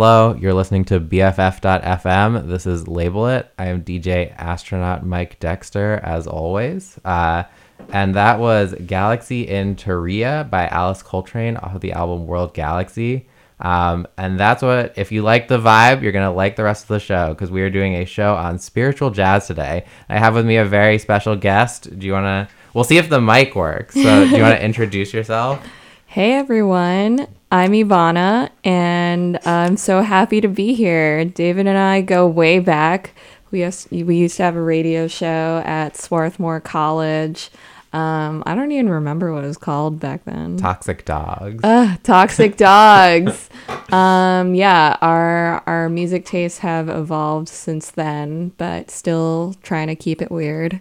Hello, hello. You're listening to BFF.FM. This is Label It. I am DJ astronaut Mike Dexter, as always. Uh, and that was Galaxy in Turiya by Alice Coltrane off of the album World Galaxy. Um, and that's what, if you like the vibe, you're going to like the rest of the show because we are doing a show on spiritual jazz today. I have with me a very special guest. Do you want to? We'll see if the mic works. So, do you want to introduce yourself? Hey everyone, I'm Ivana, and I'm so happy to be here. David and I go way back. We used, we used to have a radio show at Swarthmore College. Um, I don't even remember what it was called back then. Toxic Dogs. Uh, toxic Dogs. um, yeah, our our music tastes have evolved since then, but still trying to keep it weird.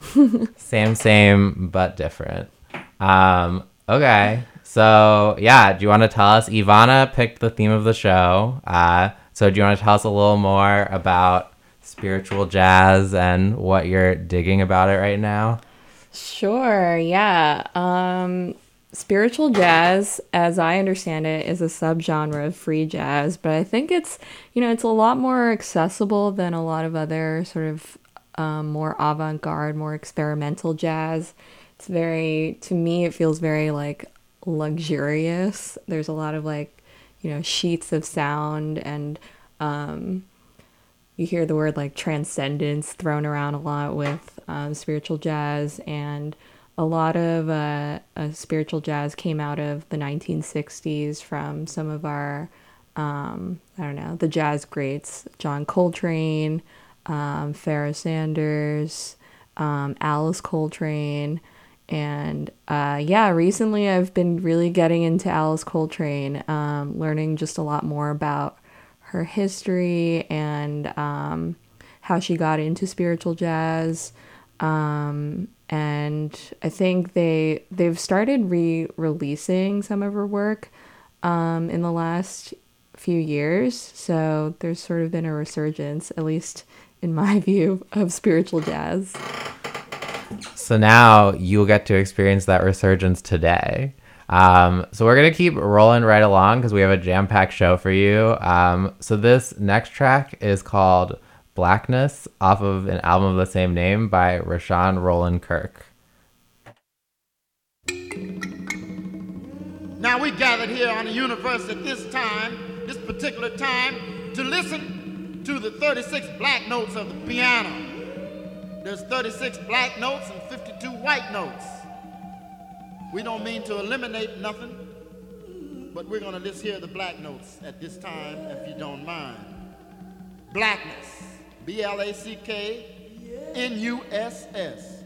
same, same, but different. Um, okay. So yeah, do you want to tell us? Ivana picked the theme of the show. Uh, so do you want to tell us a little more about spiritual jazz and what you're digging about it right now? Sure, yeah. Um, spiritual jazz, as I understand it, is a subgenre of free jazz, but I think it's, you know, it's a lot more accessible than a lot of other sort of um, more avant garde, more experimental jazz. It's very, to me, it feels very like luxurious. There's a lot of like, you know, sheets of sound and, um, you hear the word like transcendence thrown around a lot with um, spiritual jazz and a lot of uh, uh, spiritual jazz came out of the 1960s from some of our um, i don't know the jazz greats john coltrane um, Pharoah sanders um, alice coltrane and uh, yeah recently i've been really getting into alice coltrane um, learning just a lot more about her history and um, how she got into spiritual jazz. Um, and I think they they've started re-releasing some of her work um, in the last few years. So there's sort of been a resurgence, at least in my view, of spiritual jazz. So now you'll get to experience that resurgence today. Um, so we're gonna keep rolling right along because we have a jam-packed show for you. Um, so this next track is called "Blacknuss" off of an album of the same name by Rahsaan Roland Kirk. Now we gathered here on the universe at this time, this particular time, to listen to the 36 black notes of the piano. There's 36 black notes and 52 white notes. We don't mean to eliminate nothing, but we're going to just hear the black notes at this time, if you don't mind. Blacknuss, B L A C K N U S S.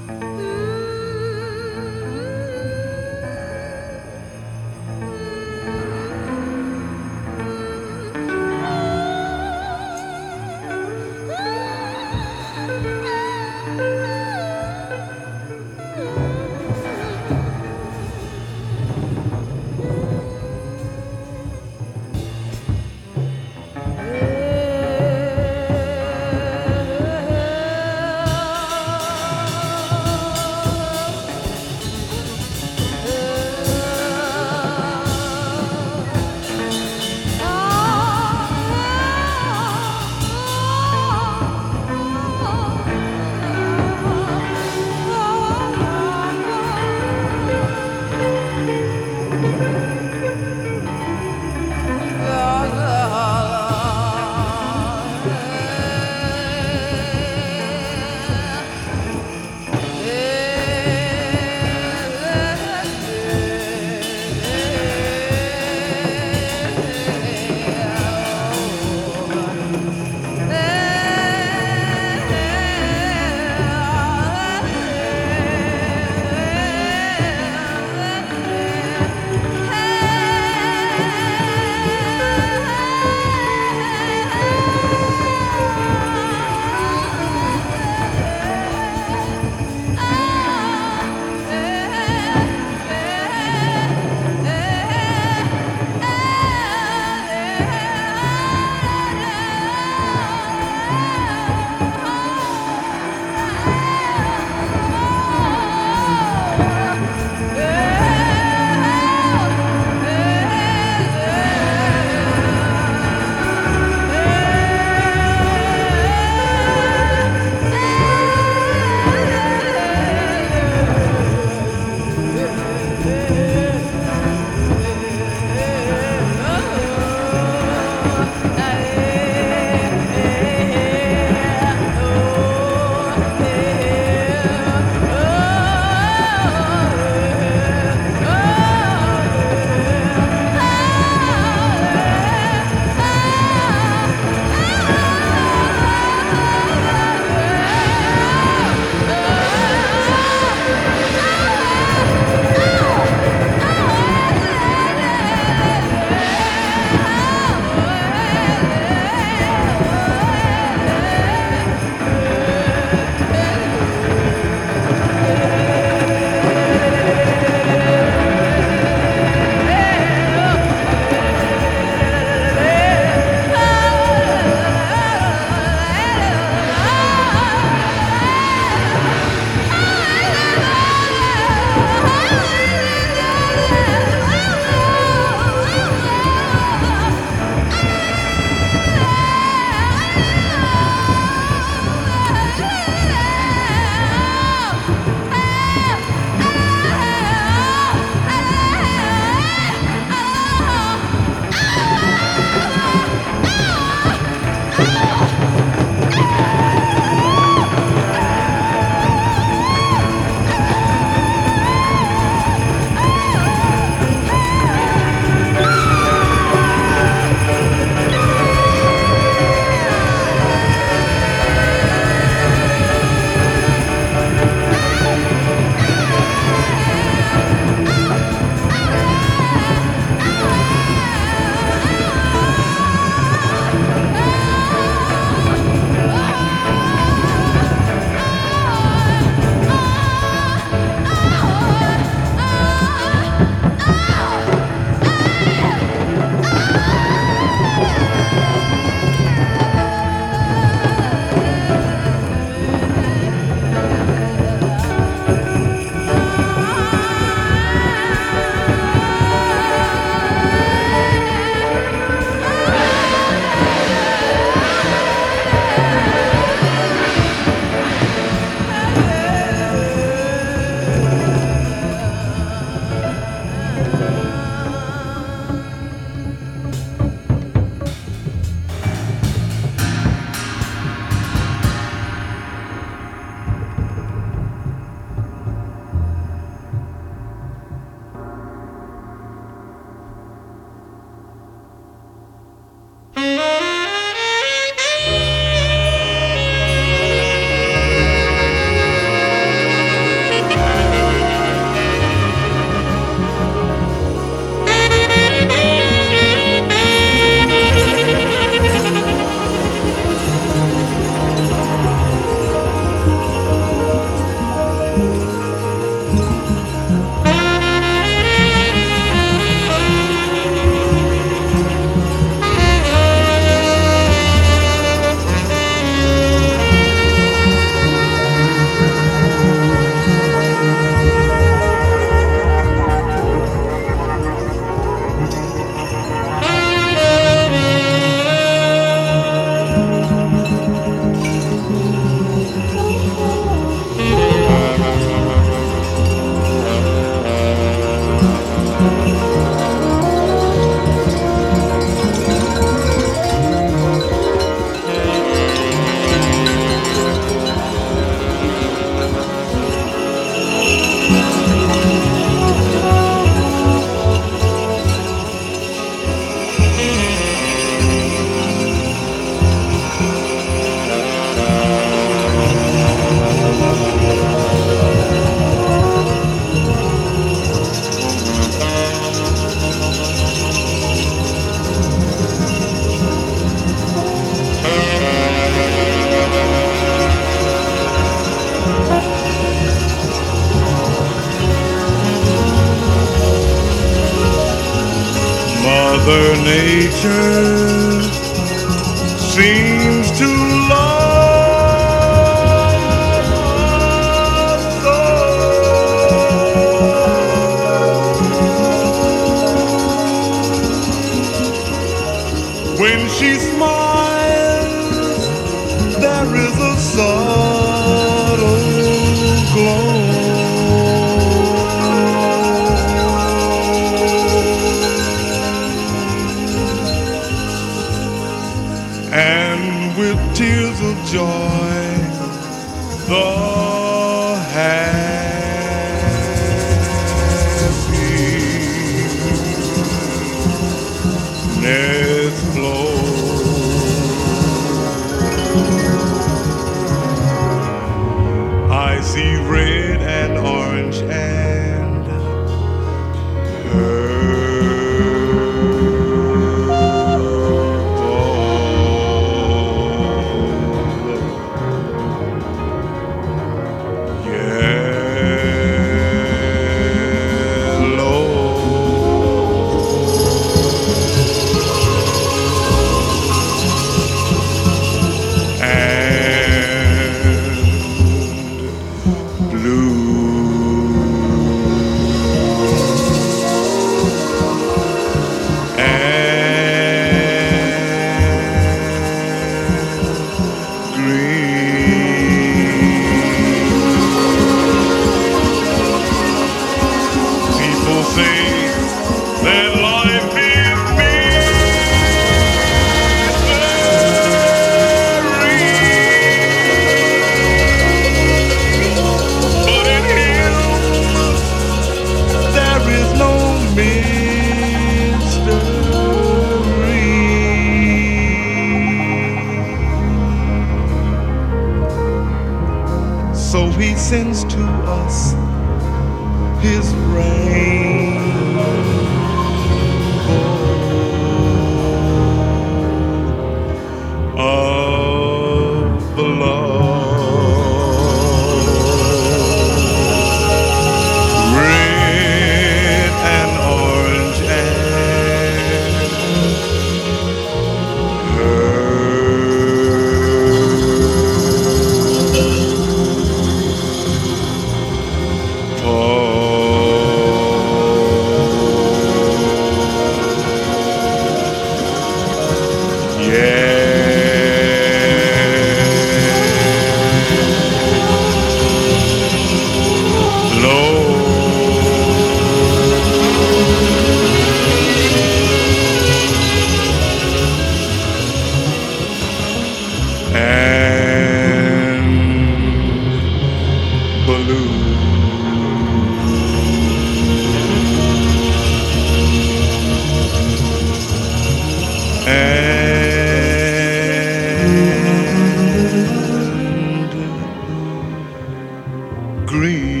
green.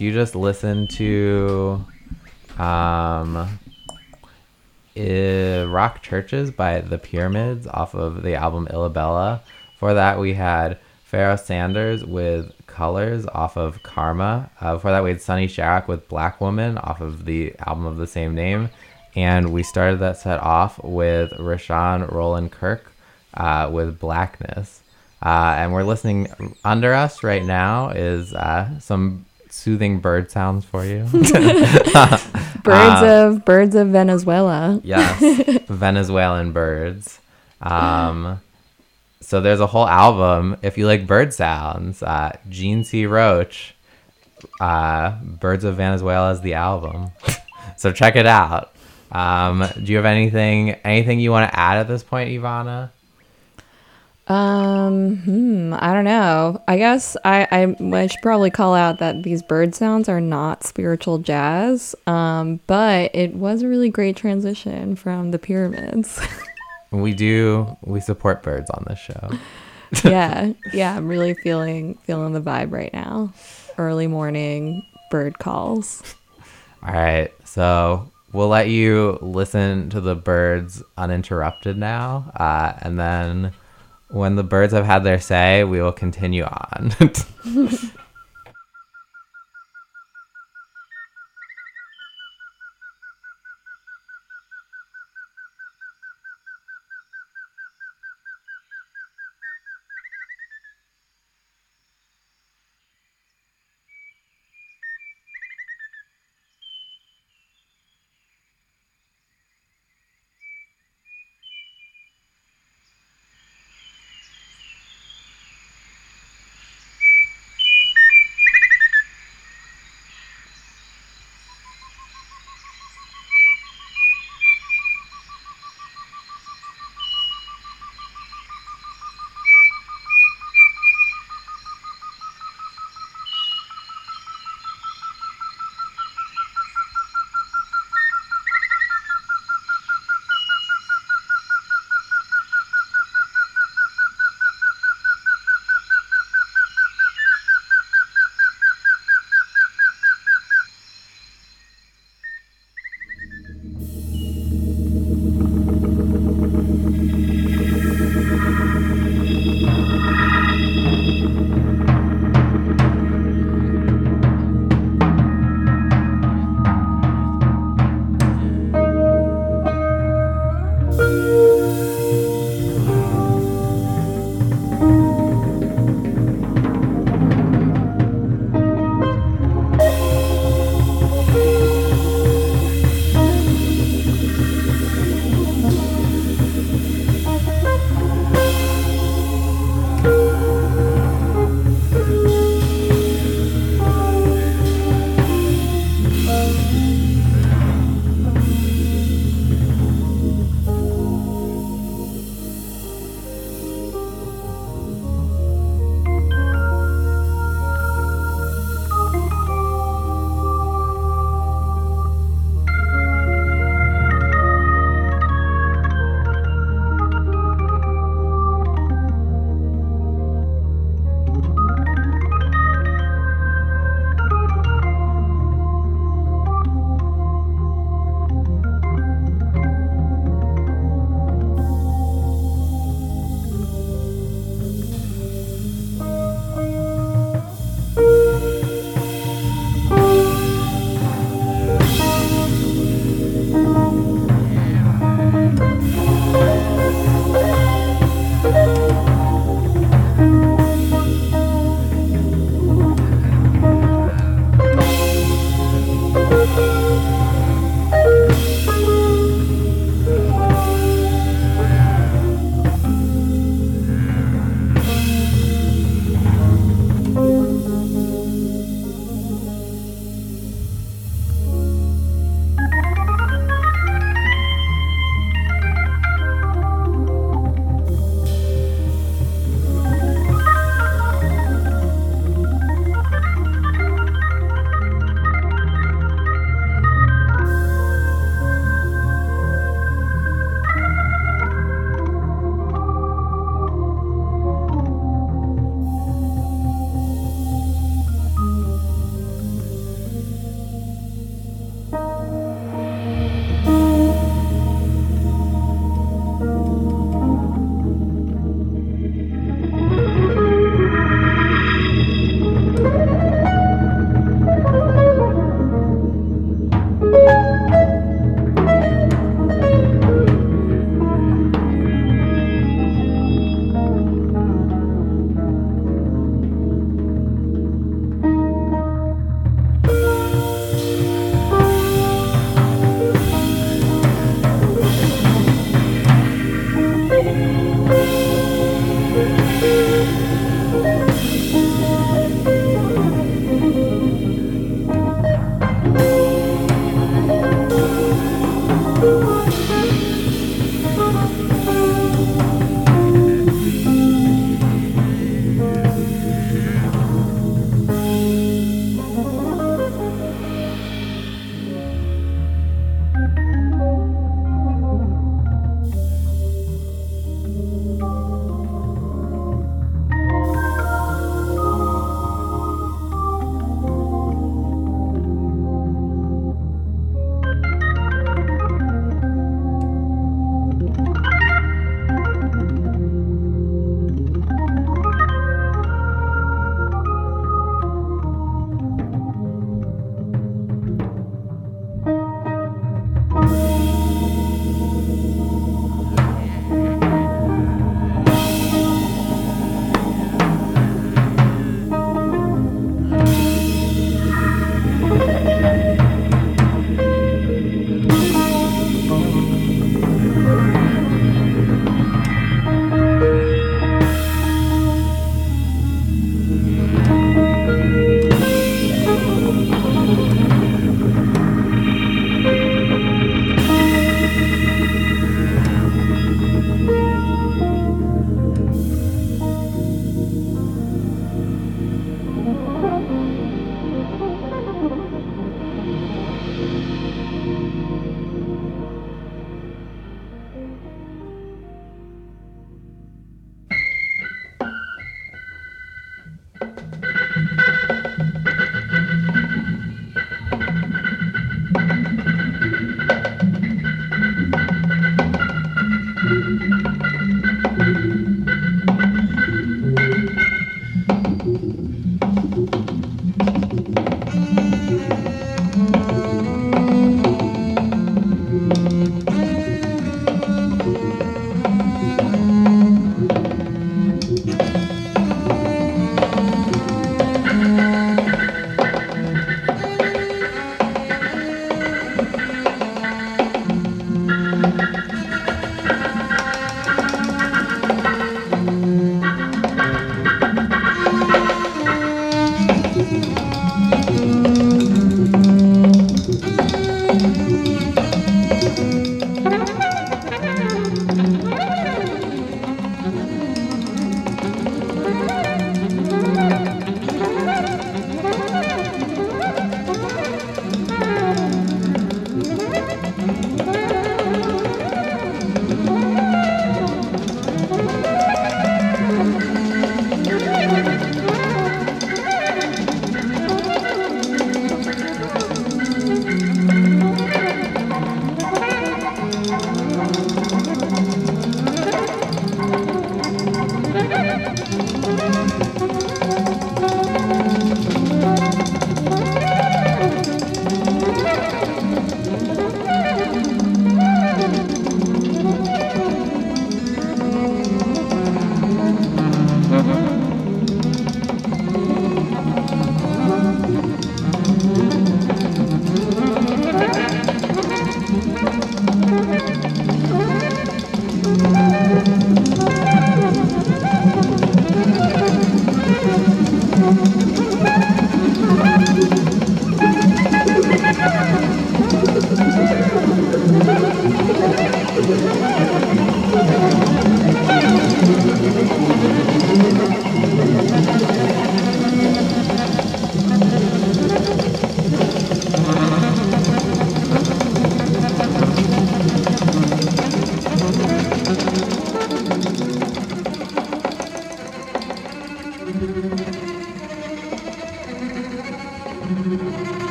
You just listened to um, Rock Churches by The Pyramids off of the album Illabella. For that, we had Pharoah Sanders with Colors off of Karma. Uh, that, we had Sonny Sharrock with Black Woman off of the album of the same name. And we started that set off with Rahsaan Roland Kirk uh, with Blacknuss. Uh, and we're listening under us right now is uh, some soothing bird sounds for you. Birds of birds of Venezuela. yes, Venezuelan birds. Um, so there's a whole album. If you like bird sounds, uh, Jean C. Roche, uh, "Birds of Venezuela" is the album. so check it out. Um, do you have anything anything you want to add at this point, Ivana? Um, hmm, I don't know. I guess I, I, I should probably call out that these bird sounds are not spiritual jazz. Um, but it was a really great transition from the pyramids. We do. We support birds on this show. yeah, yeah. I'm really feeling feeling the vibe right now. Early morning bird calls. All right. So we'll let you listen to the birds uninterrupted now. Uh, and then when the birds have had their say, we will continue on.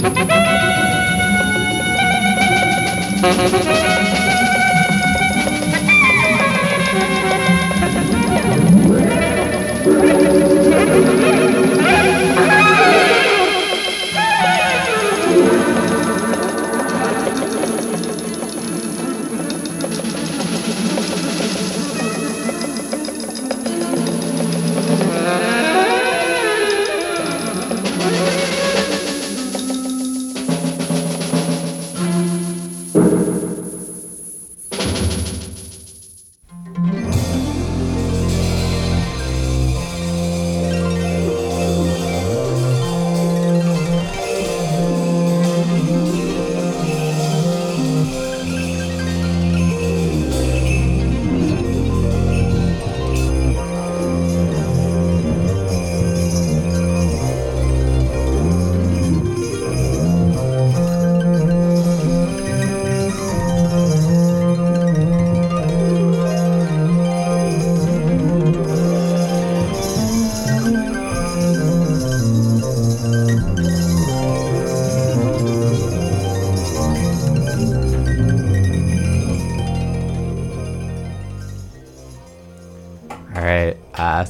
All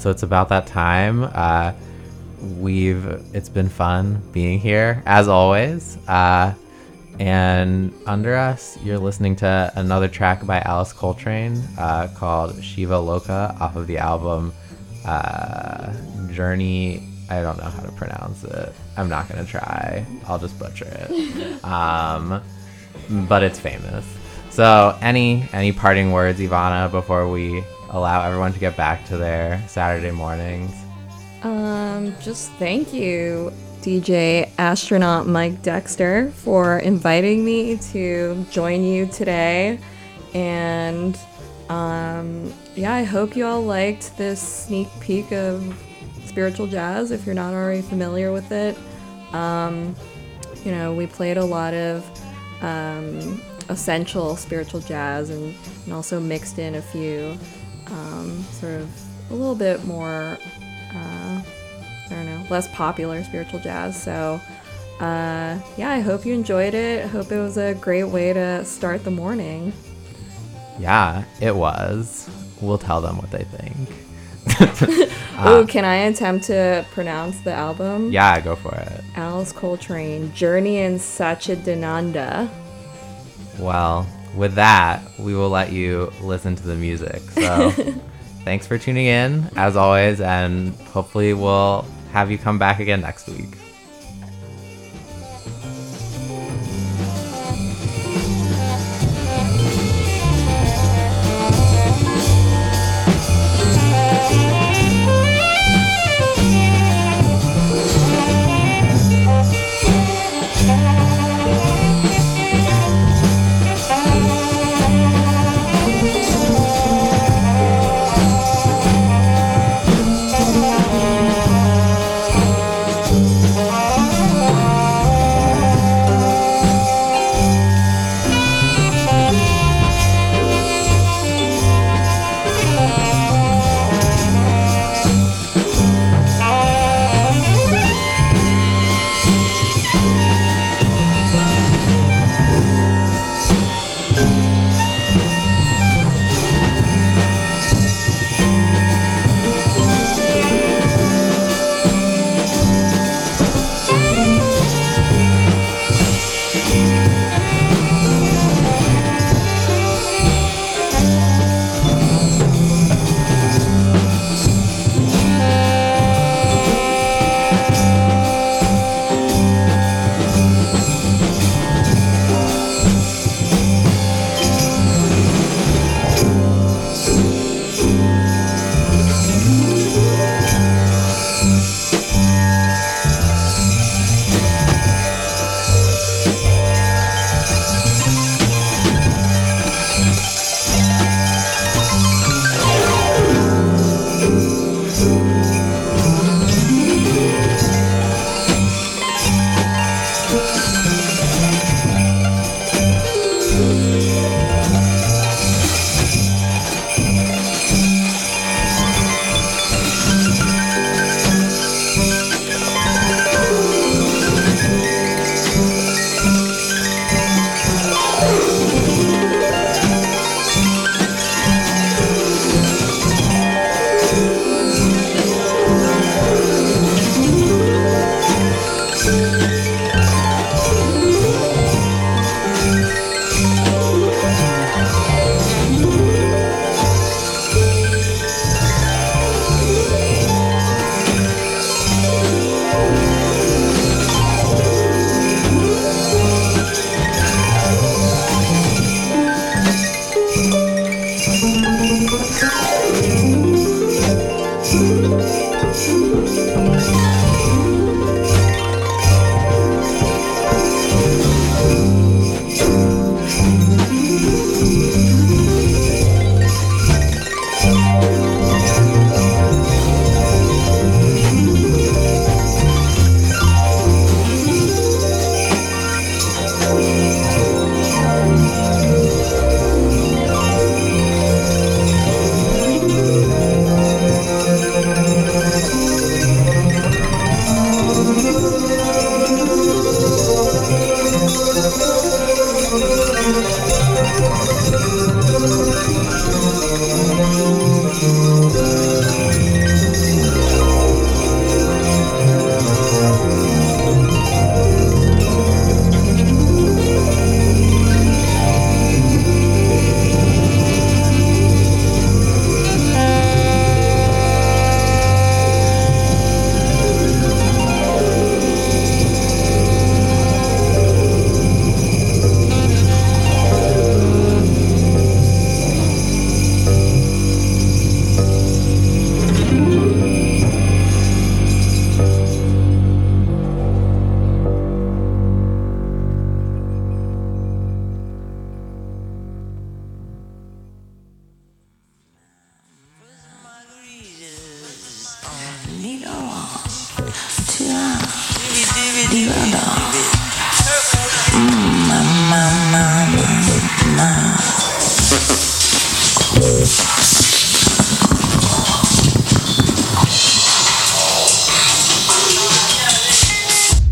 so it's about that time. Uh, we've it's been fun being here as always. Uh, and under us, you're listening to another track by Alice Coltrane uh, called Shiva Loka off of the album uh, Journey. I don't know how to pronounce it. I'm not gonna try. I'll just butcher it. Um, but it's famous. So, any any parting words, Ivana, before we allow everyone to get back to their Saturday mornings? Um, just thank you, DJ astronaut Mike Dexter, for inviting me to join you today. And um, yeah, I hope you all liked this sneak peek of spiritual jazz if you're not already familiar with it. Um, you know, we played a lot of um, essential spiritual jazz and, and also mixed in a few um, sort of a little bit more, uh, I don't know, less popular spiritual jazz. So, uh, yeah, I hope you enjoyed it. I hope it was a great way to start the morning. Yeah, it was. We'll tell them what they think. Ooh, can I attempt to pronounce the album? Yeah, go for it. Alice Coltrane, Journey in Satchidananda. Well, with that, we will let you listen to the music. So, thanks for tuning in, as always, and hopefully, we'll have you come back again next week.